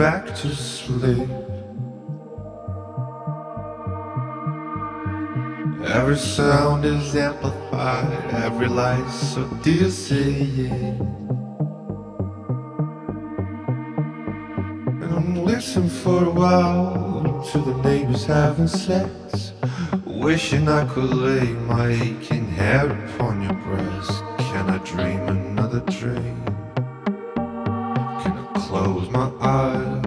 back to sleep. Every sound is amplified, every light, so do you see it? And I'm listening for a while to the neighbors having sex, wishing I could lay my aching head upon your breast. Can I dream another dream? close my eyes.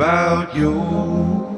about you.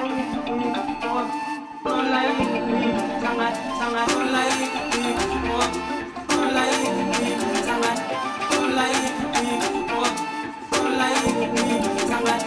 Sunlight, sunlight, sunlight, sunlight, sunlight, sunlight, sunlight, sunlight, sunlight, sunlight, sunlight, sunlight,